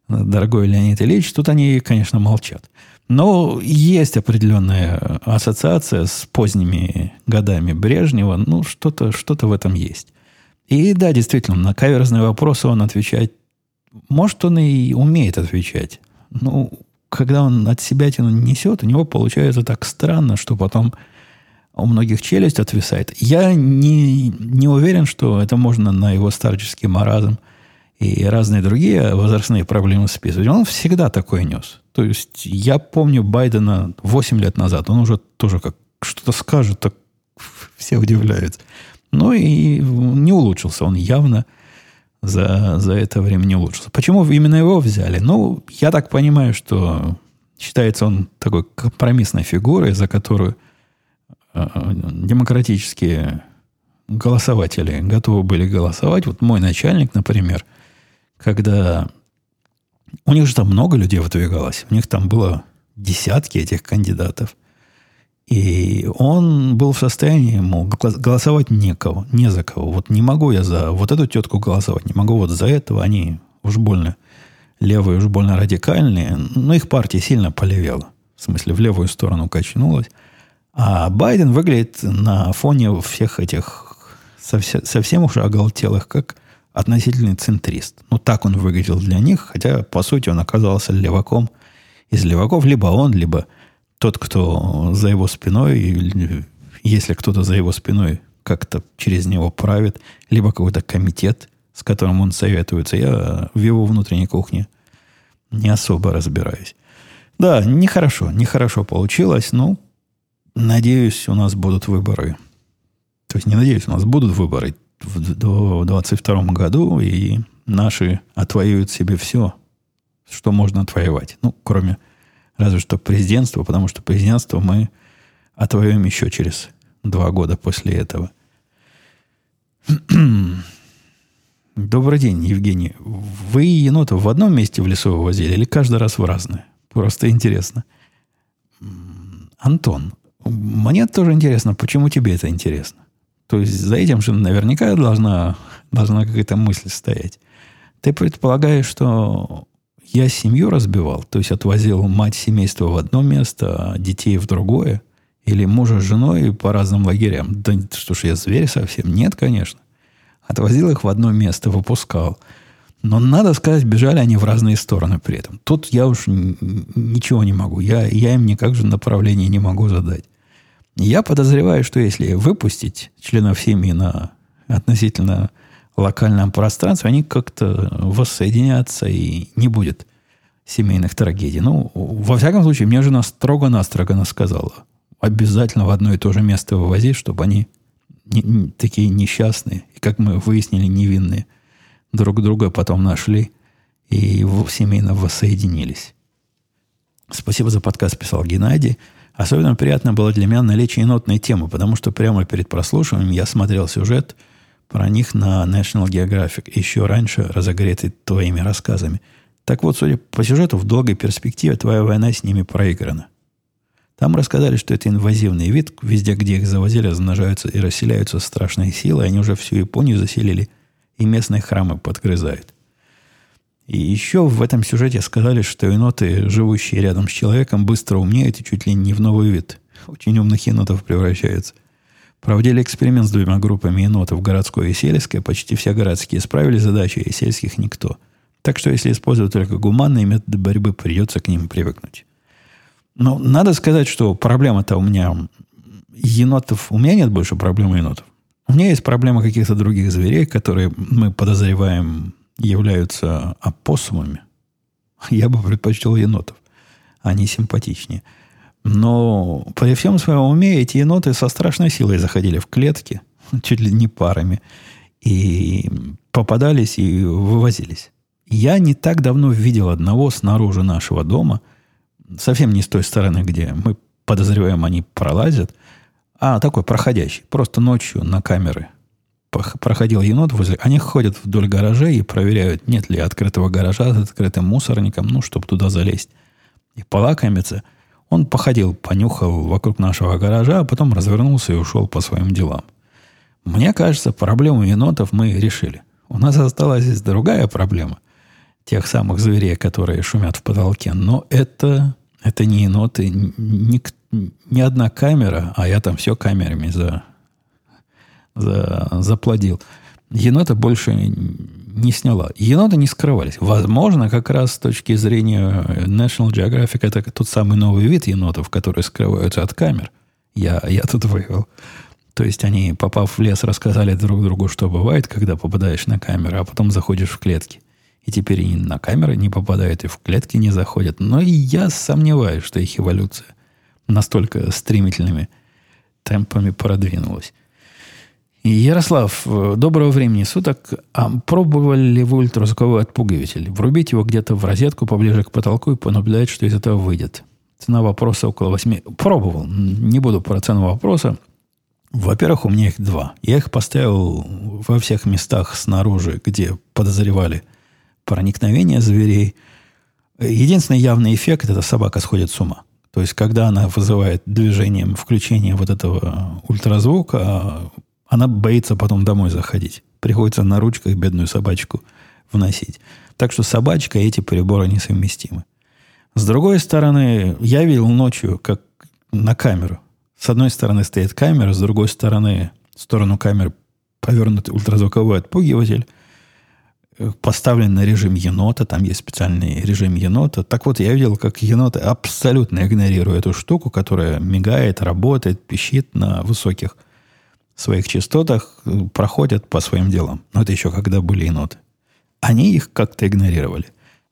дорогой Леонид Ильич, тут они, конечно, молчат. Но есть определенная ассоциация с поздними годами Брежнева. Ну, что-то что в этом есть. И да, действительно, на каверзные вопросы он отвечать... Может, он и умеет отвечать. Ну, когда он от себя тяну несет, у него получается так странно, что потом у многих челюсть отвисает. Я не, не уверен, что это можно на его старческий маразм и разные другие возрастные проблемы списывать. Он всегда такой нес. То есть я помню Байдена 8 лет назад. Он уже тоже как что-то скажет, так все удивляются. Ну и не улучшился. Он явно за, за это время не улучшился. Почему именно его взяли? Ну, я так понимаю, что считается он такой компромиссной фигурой, за которую э, демократические голосователи готовы были голосовать. Вот мой начальник, например, когда у них же там много людей выдвигалось. У них там было десятки этих кандидатов. И он был в состоянии, мол, голосовать некого, не за кого. Вот не могу я за вот эту тетку голосовать, не могу вот за этого. Они уж больно левые, уж больно радикальные. Но их партия сильно полевела. В смысле, в левую сторону качнулась. А Байден выглядит на фоне всех этих совсем, совсем уж оголтелых, как относительный центрист. Ну, так он выглядел для них, хотя, по сути, он оказался леваком из леваков. Либо он, либо тот, кто за его спиной, если кто-то за его спиной как-то через него правит, либо какой-то комитет, с которым он советуется. Я в его внутренней кухне не особо разбираюсь. Да, нехорошо, нехорошо получилось. Ну, надеюсь, у нас будут выборы. То есть, не надеюсь, у нас будут выборы в 2022 году, и наши отвоюют себе все, что можно отвоевать. Ну, кроме разве что президентства, потому что президентство мы отвоюем еще через два года после этого. Добрый день, Евгений. Вы енотов в одном месте в лесу вывозили или каждый раз в разное? Просто интересно. Антон, мне тоже интересно, почему тебе это интересно? То есть за этим же наверняка должна, должна какая-то мысль стоять. Ты предполагаешь, что я семью разбивал, то есть отвозил мать семейства в одно место, а детей в другое, или мужа с женой по разным лагерям. Да что ж, я зверь совсем? Нет, конечно. Отвозил их в одно место, выпускал. Но, надо сказать, бежали они в разные стороны при этом. Тут я уж ничего не могу. Я, я им никак же направление не могу задать. Я подозреваю, что если выпустить членов семьи на относительно локальном пространстве, они как-то воссоединятся и не будет семейных трагедий. Ну, во всяком случае, мне жена строго-настрого сказала, обязательно в одно и то же место вывозить, чтобы они не, не, такие несчастные, и, как мы выяснили, невинные, друг друга потом нашли и семейно воссоединились. Спасибо за подкаст, писал Геннадий. Особенно приятно было для меня наличие нотной темы, потому что прямо перед прослушиванием я смотрел сюжет про них на National Geographic, еще раньше разогретый твоими рассказами. Так вот, судя по сюжету, в долгой перспективе твоя война с ними проиграна. Там рассказали, что это инвазивный вид. Везде, где их завозили, размножаются и расселяются страшные силы. Они уже всю Японию заселили и местные храмы подгрызают. И еще в этом сюжете сказали, что еноты, живущие рядом с человеком, быстро умнеют и чуть ли не в новый вид. Очень умных енотов превращаются. Проводили эксперимент с двумя группами енотов, городской и сельской. Почти все городские справили задачи, и сельских никто. Так что, если использовать только гуманные методы борьбы, придется к ним привыкнуть. Но надо сказать, что проблема-то у меня енотов... У меня нет больше проблемы енотов. У меня есть проблема каких-то других зверей, которые мы подозреваем являются опоссумами, я бы предпочел енотов. Они симпатичнее. Но при всем своем уме эти еноты со страшной силой заходили в клетки, чуть ли не парами, и попадались и вывозились. Я не так давно видел одного снаружи нашего дома, совсем не с той стороны, где мы подозреваем, они пролазят, а такой проходящий, просто ночью на камеры проходил енот возле... Они ходят вдоль гаражей и проверяют, нет ли открытого гаража с открытым мусорником, ну, чтобы туда залезть. И полакомиться. Он походил, понюхал вокруг нашего гаража, а потом развернулся и ушел по своим делам. Мне кажется, проблему енотов мы решили. У нас осталась здесь другая проблема. Тех самых зверей, которые шумят в потолке. Но это, это не еноты, ни, ни одна камера, а я там все камерами за, за, заплодил. Енота больше не сняла. Еноты не скрывались. Возможно, как раз с точки зрения National Geographic, это тот самый новый вид енотов, которые скрываются от камер. Я, я тут вывел. То есть они, попав в лес, рассказали друг другу, что бывает, когда попадаешь на камеру, а потом заходишь в клетки. И теперь и на камеры не попадают, и в клетки не заходят. Но я сомневаюсь, что их эволюция настолько стремительными темпами продвинулась. Ярослав, э, доброго времени суток. А пробовали ли вы ультразвуковой отпугиватель? Врубить его где-то в розетку поближе к потолку и понаблюдать, что из этого выйдет. Цена вопроса около 8. Пробовал. Не буду про цену вопроса. Во-первых, у меня их два. Я их поставил во всех местах снаружи, где подозревали проникновение зверей. Единственный явный эффект – это собака сходит с ума. То есть, когда она вызывает движением включение вот этого ультразвука, она боится потом домой заходить. Приходится на ручках бедную собачку вносить. Так что собачка и эти приборы несовместимы. С другой стороны, я видел ночью, как на камеру. С одной стороны стоит камера, с другой стороны, в сторону камеры повернутый ультразвуковой отпугиватель, поставлен на режим енота, там есть специальный режим енота. Так вот, я видел, как еноты абсолютно игнорируют эту штуку, которая мигает, работает, пищит на высоких своих частотах э, проходят по своим делам. Но это еще когда были еноты. Они их как-то игнорировали.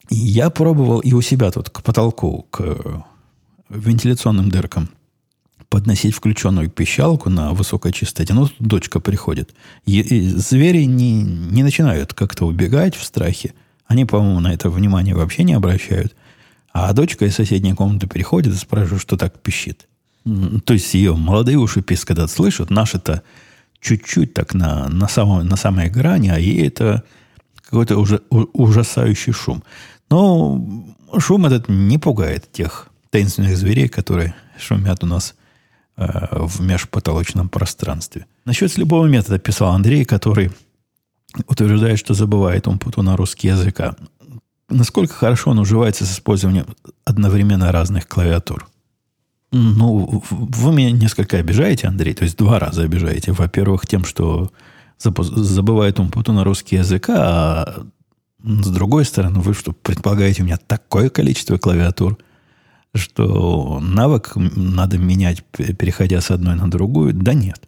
И я пробовал и у себя тут к потолку, к вентиляционным дыркам подносить включенную пищалку на высокой частоте. Ну, дочка приходит. И, и звери не, не начинают как-то убегать в страхе. Они, по-моему, на это внимание вообще не обращают. А дочка из соседней комнаты приходит и спрашивает, что так пищит. То есть ее молодые уши писк, когда слышат, наши-то чуть-чуть так на, на, самой, на самой грани, а ей это какой-то уже ужасающий шум. Но шум этот не пугает тех таинственных зверей, которые шумят у нас э, в межпотолочном пространстве. Насчет любого метода писал Андрей, который утверждает, что забывает он на русский язык. А насколько хорошо он уживается с использованием одновременно разных клавиатур? Ну, вы меня несколько обижаете, Андрей, то есть два раза обижаете. Во-первых, тем, что забывает он на русский язык, а с другой стороны, вы что, предполагаете у меня такое количество клавиатур, что навык надо менять, переходя с одной на другую? Да нет.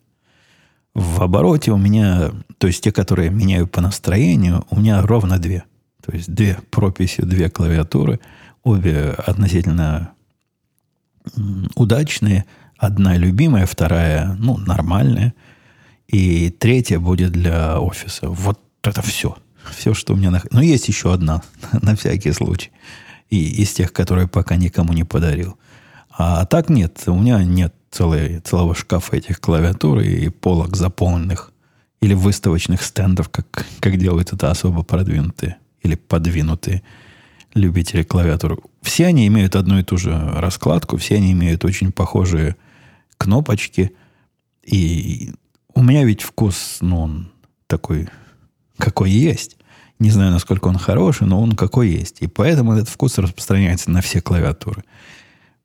В обороте у меня, то есть те, которые меняю по настроению, у меня ровно две. То есть две прописи, две клавиатуры, обе относительно удачные. Одна любимая, вторая, ну, нормальная. И третья будет для офиса. Вот это все. Все, что у меня... На... Но есть еще одна, на всякий случай. И из тех, которые пока никому не подарил. А так нет, у меня нет целой, целого шкафа этих клавиатур и полок заполненных или выставочных стендов, как, как делают это особо продвинутые или подвинутые любители клавиатур. Все они имеют одну и ту же раскладку, все они имеют очень похожие кнопочки. И у меня ведь вкус, ну, он такой, какой есть. Не знаю, насколько он хороший, но он какой есть. И поэтому этот вкус распространяется на все клавиатуры.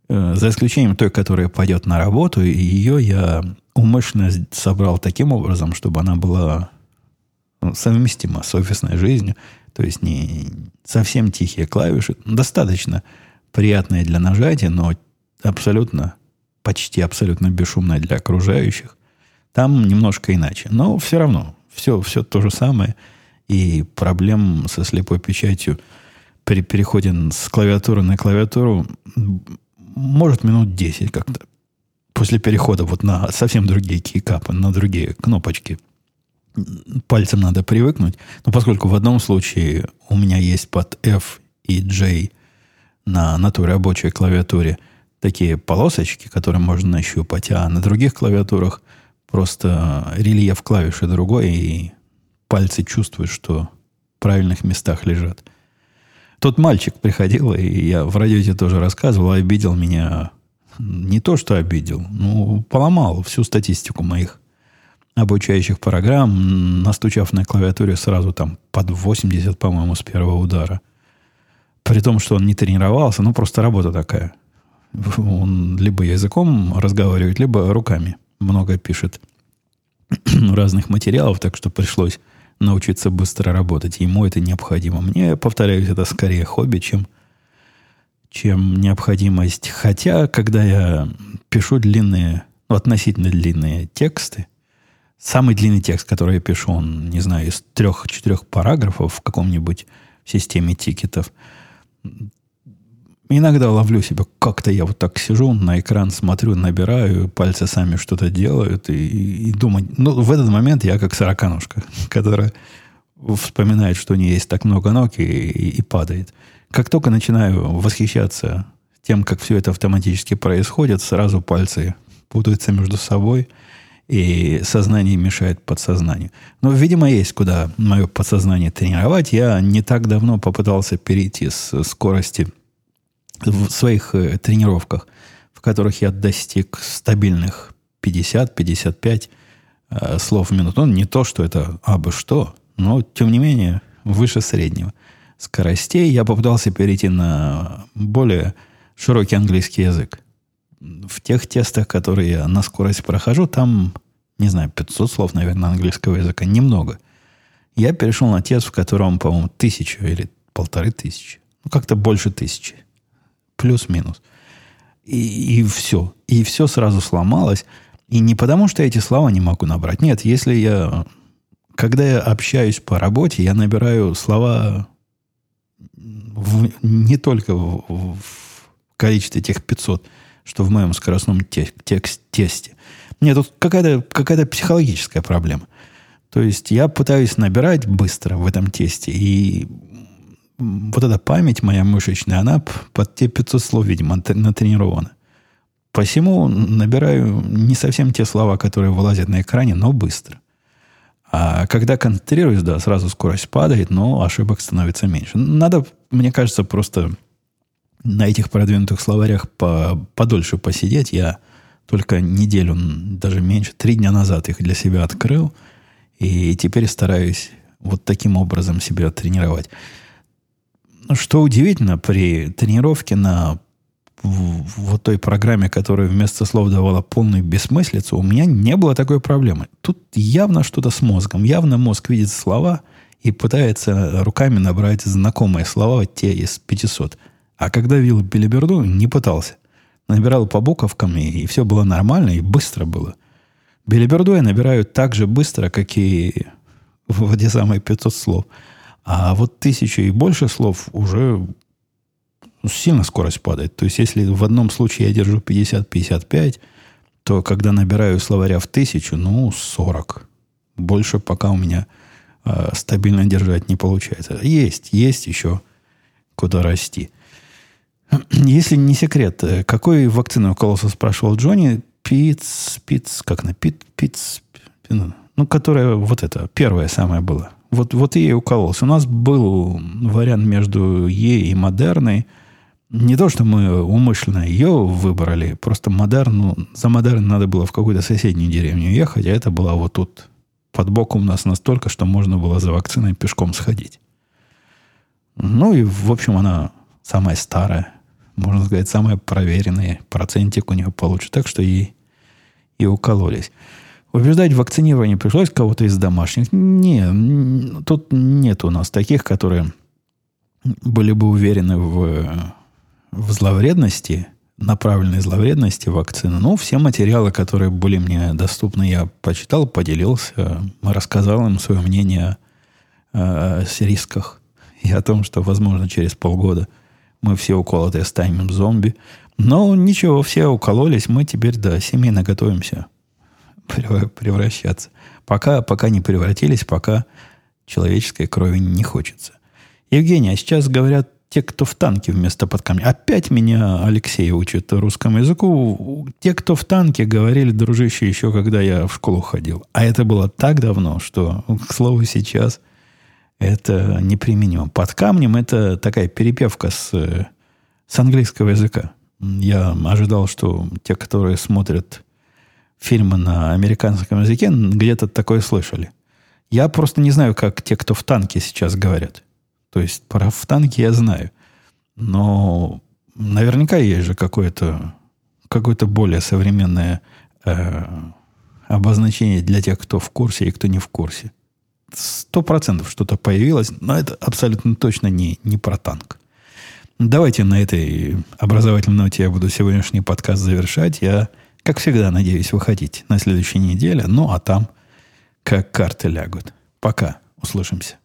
Э, за исключением той, которая пойдет на работу, и ее я умышленно собрал таким образом, чтобы она была ну, совместима с офисной жизнью. То есть не совсем тихие клавиши, достаточно приятные для нажатия, но абсолютно, почти абсолютно бесшумные для окружающих. Там немножко иначе. Но все равно, все, все то же самое. И проблем со слепой печатью при переходе с клавиатуры на клавиатуру может минут 10 как-то. После перехода вот на совсем другие кейкапы, на другие кнопочки – пальцем надо привыкнуть. Но поскольку в одном случае у меня есть под F и J на, на той рабочей клавиатуре такие полосочки, которые можно нащупать, а на других клавиатурах просто рельеф клавиши другой, и пальцы чувствуют, что в правильных местах лежат. Тот мальчик приходил, и я в радиоте тоже рассказывал, обидел меня. Не то, что обидел, ну, поломал всю статистику моих обучающих программ, настучав на клавиатуре сразу там под 80, по-моему, с первого удара. При том, что он не тренировался, ну, просто работа такая. Он либо языком разговаривает, либо руками много пишет разных материалов, так что пришлось научиться быстро работать. Ему это необходимо. Мне, повторяюсь, это скорее хобби, чем, чем необходимость. Хотя, когда я пишу длинные, ну, относительно длинные тексты, самый длинный текст, который я пишу, он, не знаю, из трех-четырех параграфов в каком-нибудь системе тикетов. Иногда ловлю себя, как-то я вот так сижу, на экран смотрю, набираю, пальцы сами что-то делают, и, и думаю, ну, в этот момент я как сороконожка, которая вспоминает, что у нее есть так много ног и, и, и падает. Как только начинаю восхищаться тем, как все это автоматически происходит, сразу пальцы путаются между собой, и сознание мешает подсознанию. Но, видимо, есть куда мое подсознание тренировать. Я не так давно попытался перейти с скорости в своих э, тренировках, в которых я достиг стабильных 50-55 э, слов в минуту. Ну, не то, что это абы что, но, тем не менее, выше среднего скоростей. Я попытался перейти на более широкий английский язык. В тех тестах, которые я на скорость прохожу, там, не знаю, 500 слов, наверное, английского языка. Немного. Я перешел на тест, в котором, по-моему, тысячу или полторы тысячи. Ну, как-то больше тысячи. Плюс-минус. И, и все. И все сразу сломалось. И не потому, что я эти слова не могу набрать. Нет, если я... Когда я общаюсь по работе, я набираю слова в, не только в, в количестве тех 500, что в моем скоростном те, текст, тесте. Нет, тут какая-то какая психологическая проблема. То есть я пытаюсь набирать быстро в этом тесте, и вот эта память моя мышечная, она под те 500 слов, видимо, натренирована. Посему набираю не совсем те слова, которые вылазят на экране, но быстро. А когда концентрируюсь, да, сразу скорость падает, но ошибок становится меньше. Надо, мне кажется, просто на этих продвинутых словарях по, подольше посидеть. Я только неделю, даже меньше, три дня назад их для себя открыл. И теперь стараюсь вот таким образом себя тренировать. Что удивительно, при тренировке на вот той программе, которая вместо слов давала полную бессмыслицу, у меня не было такой проблемы. Тут явно что-то с мозгом. Явно мозг видит слова и пытается руками набрать знакомые слова, те из 500. А когда вил билиберду, не пытался. Набирал по буковкам, и, и все было нормально, и быстро было. Билиберду я набираю так же быстро, как и в эти самые 500 слов. А вот тысячу и больше слов уже сильно скорость падает. То есть, если в одном случае я держу 50-55, то когда набираю словаря в тысячу, ну, 40. Больше пока у меня э, стабильно держать не получается. Есть, есть еще куда расти. Если не секрет, э, какой вакцины укололся, спрашивал Джонни, Пиц, Пиц, как на Пиц, Пиц, ну, которая вот это, первая самая была. Вот, вот и укололся. У нас был вариант между Е и Модерной – не то, что мы умышленно ее выбрали, просто модерну, за модерн надо было в какую-то соседнюю деревню ехать, а это было вот тут под боком у нас настолько, что можно было за вакциной пешком сходить. Ну и, в общем, она самая старая, можно сказать, самая проверенная. Процентик у нее получше. Так что и, и укололись. Убеждать в вакцинировании пришлось кого-то из домашних. Не, тут нет у нас таких, которые были бы уверены в в зловредности, направленной зловредности вакцины. Ну, все материалы, которые были мне доступны, я почитал, поделился, рассказал им свое мнение о, о рисках и о том, что, возможно, через полгода мы все уколотые станем зомби. Но ничего, все укололись, мы теперь, да, семейно готовимся превращаться. Пока, пока не превратились, пока человеческой крови не хочется. Евгений, а сейчас говорят, те, кто в танке вместо подкамня. Опять меня Алексей учит русскому языку. Те, кто в танке, говорили, дружище, еще когда я в школу ходил. А это было так давно, что, к слову, сейчас это неприменимо. Под камнем это такая перепевка с, с английского языка. Я ожидал, что те, которые смотрят фильмы на американском языке, где-то такое слышали. Я просто не знаю, как те, кто в танке сейчас говорят. То есть про в танке я знаю. Но наверняка есть же какое-то какое-то более современное э, обозначение для тех, кто в курсе и кто не в курсе. Сто процентов что-то появилось, но это абсолютно точно не, не про танк. Давайте на этой образовательной ноте я буду сегодняшний подкаст завершать. Я, как всегда, надеюсь выходить на следующей неделе. Ну, а там как карты лягут. Пока. Услышимся.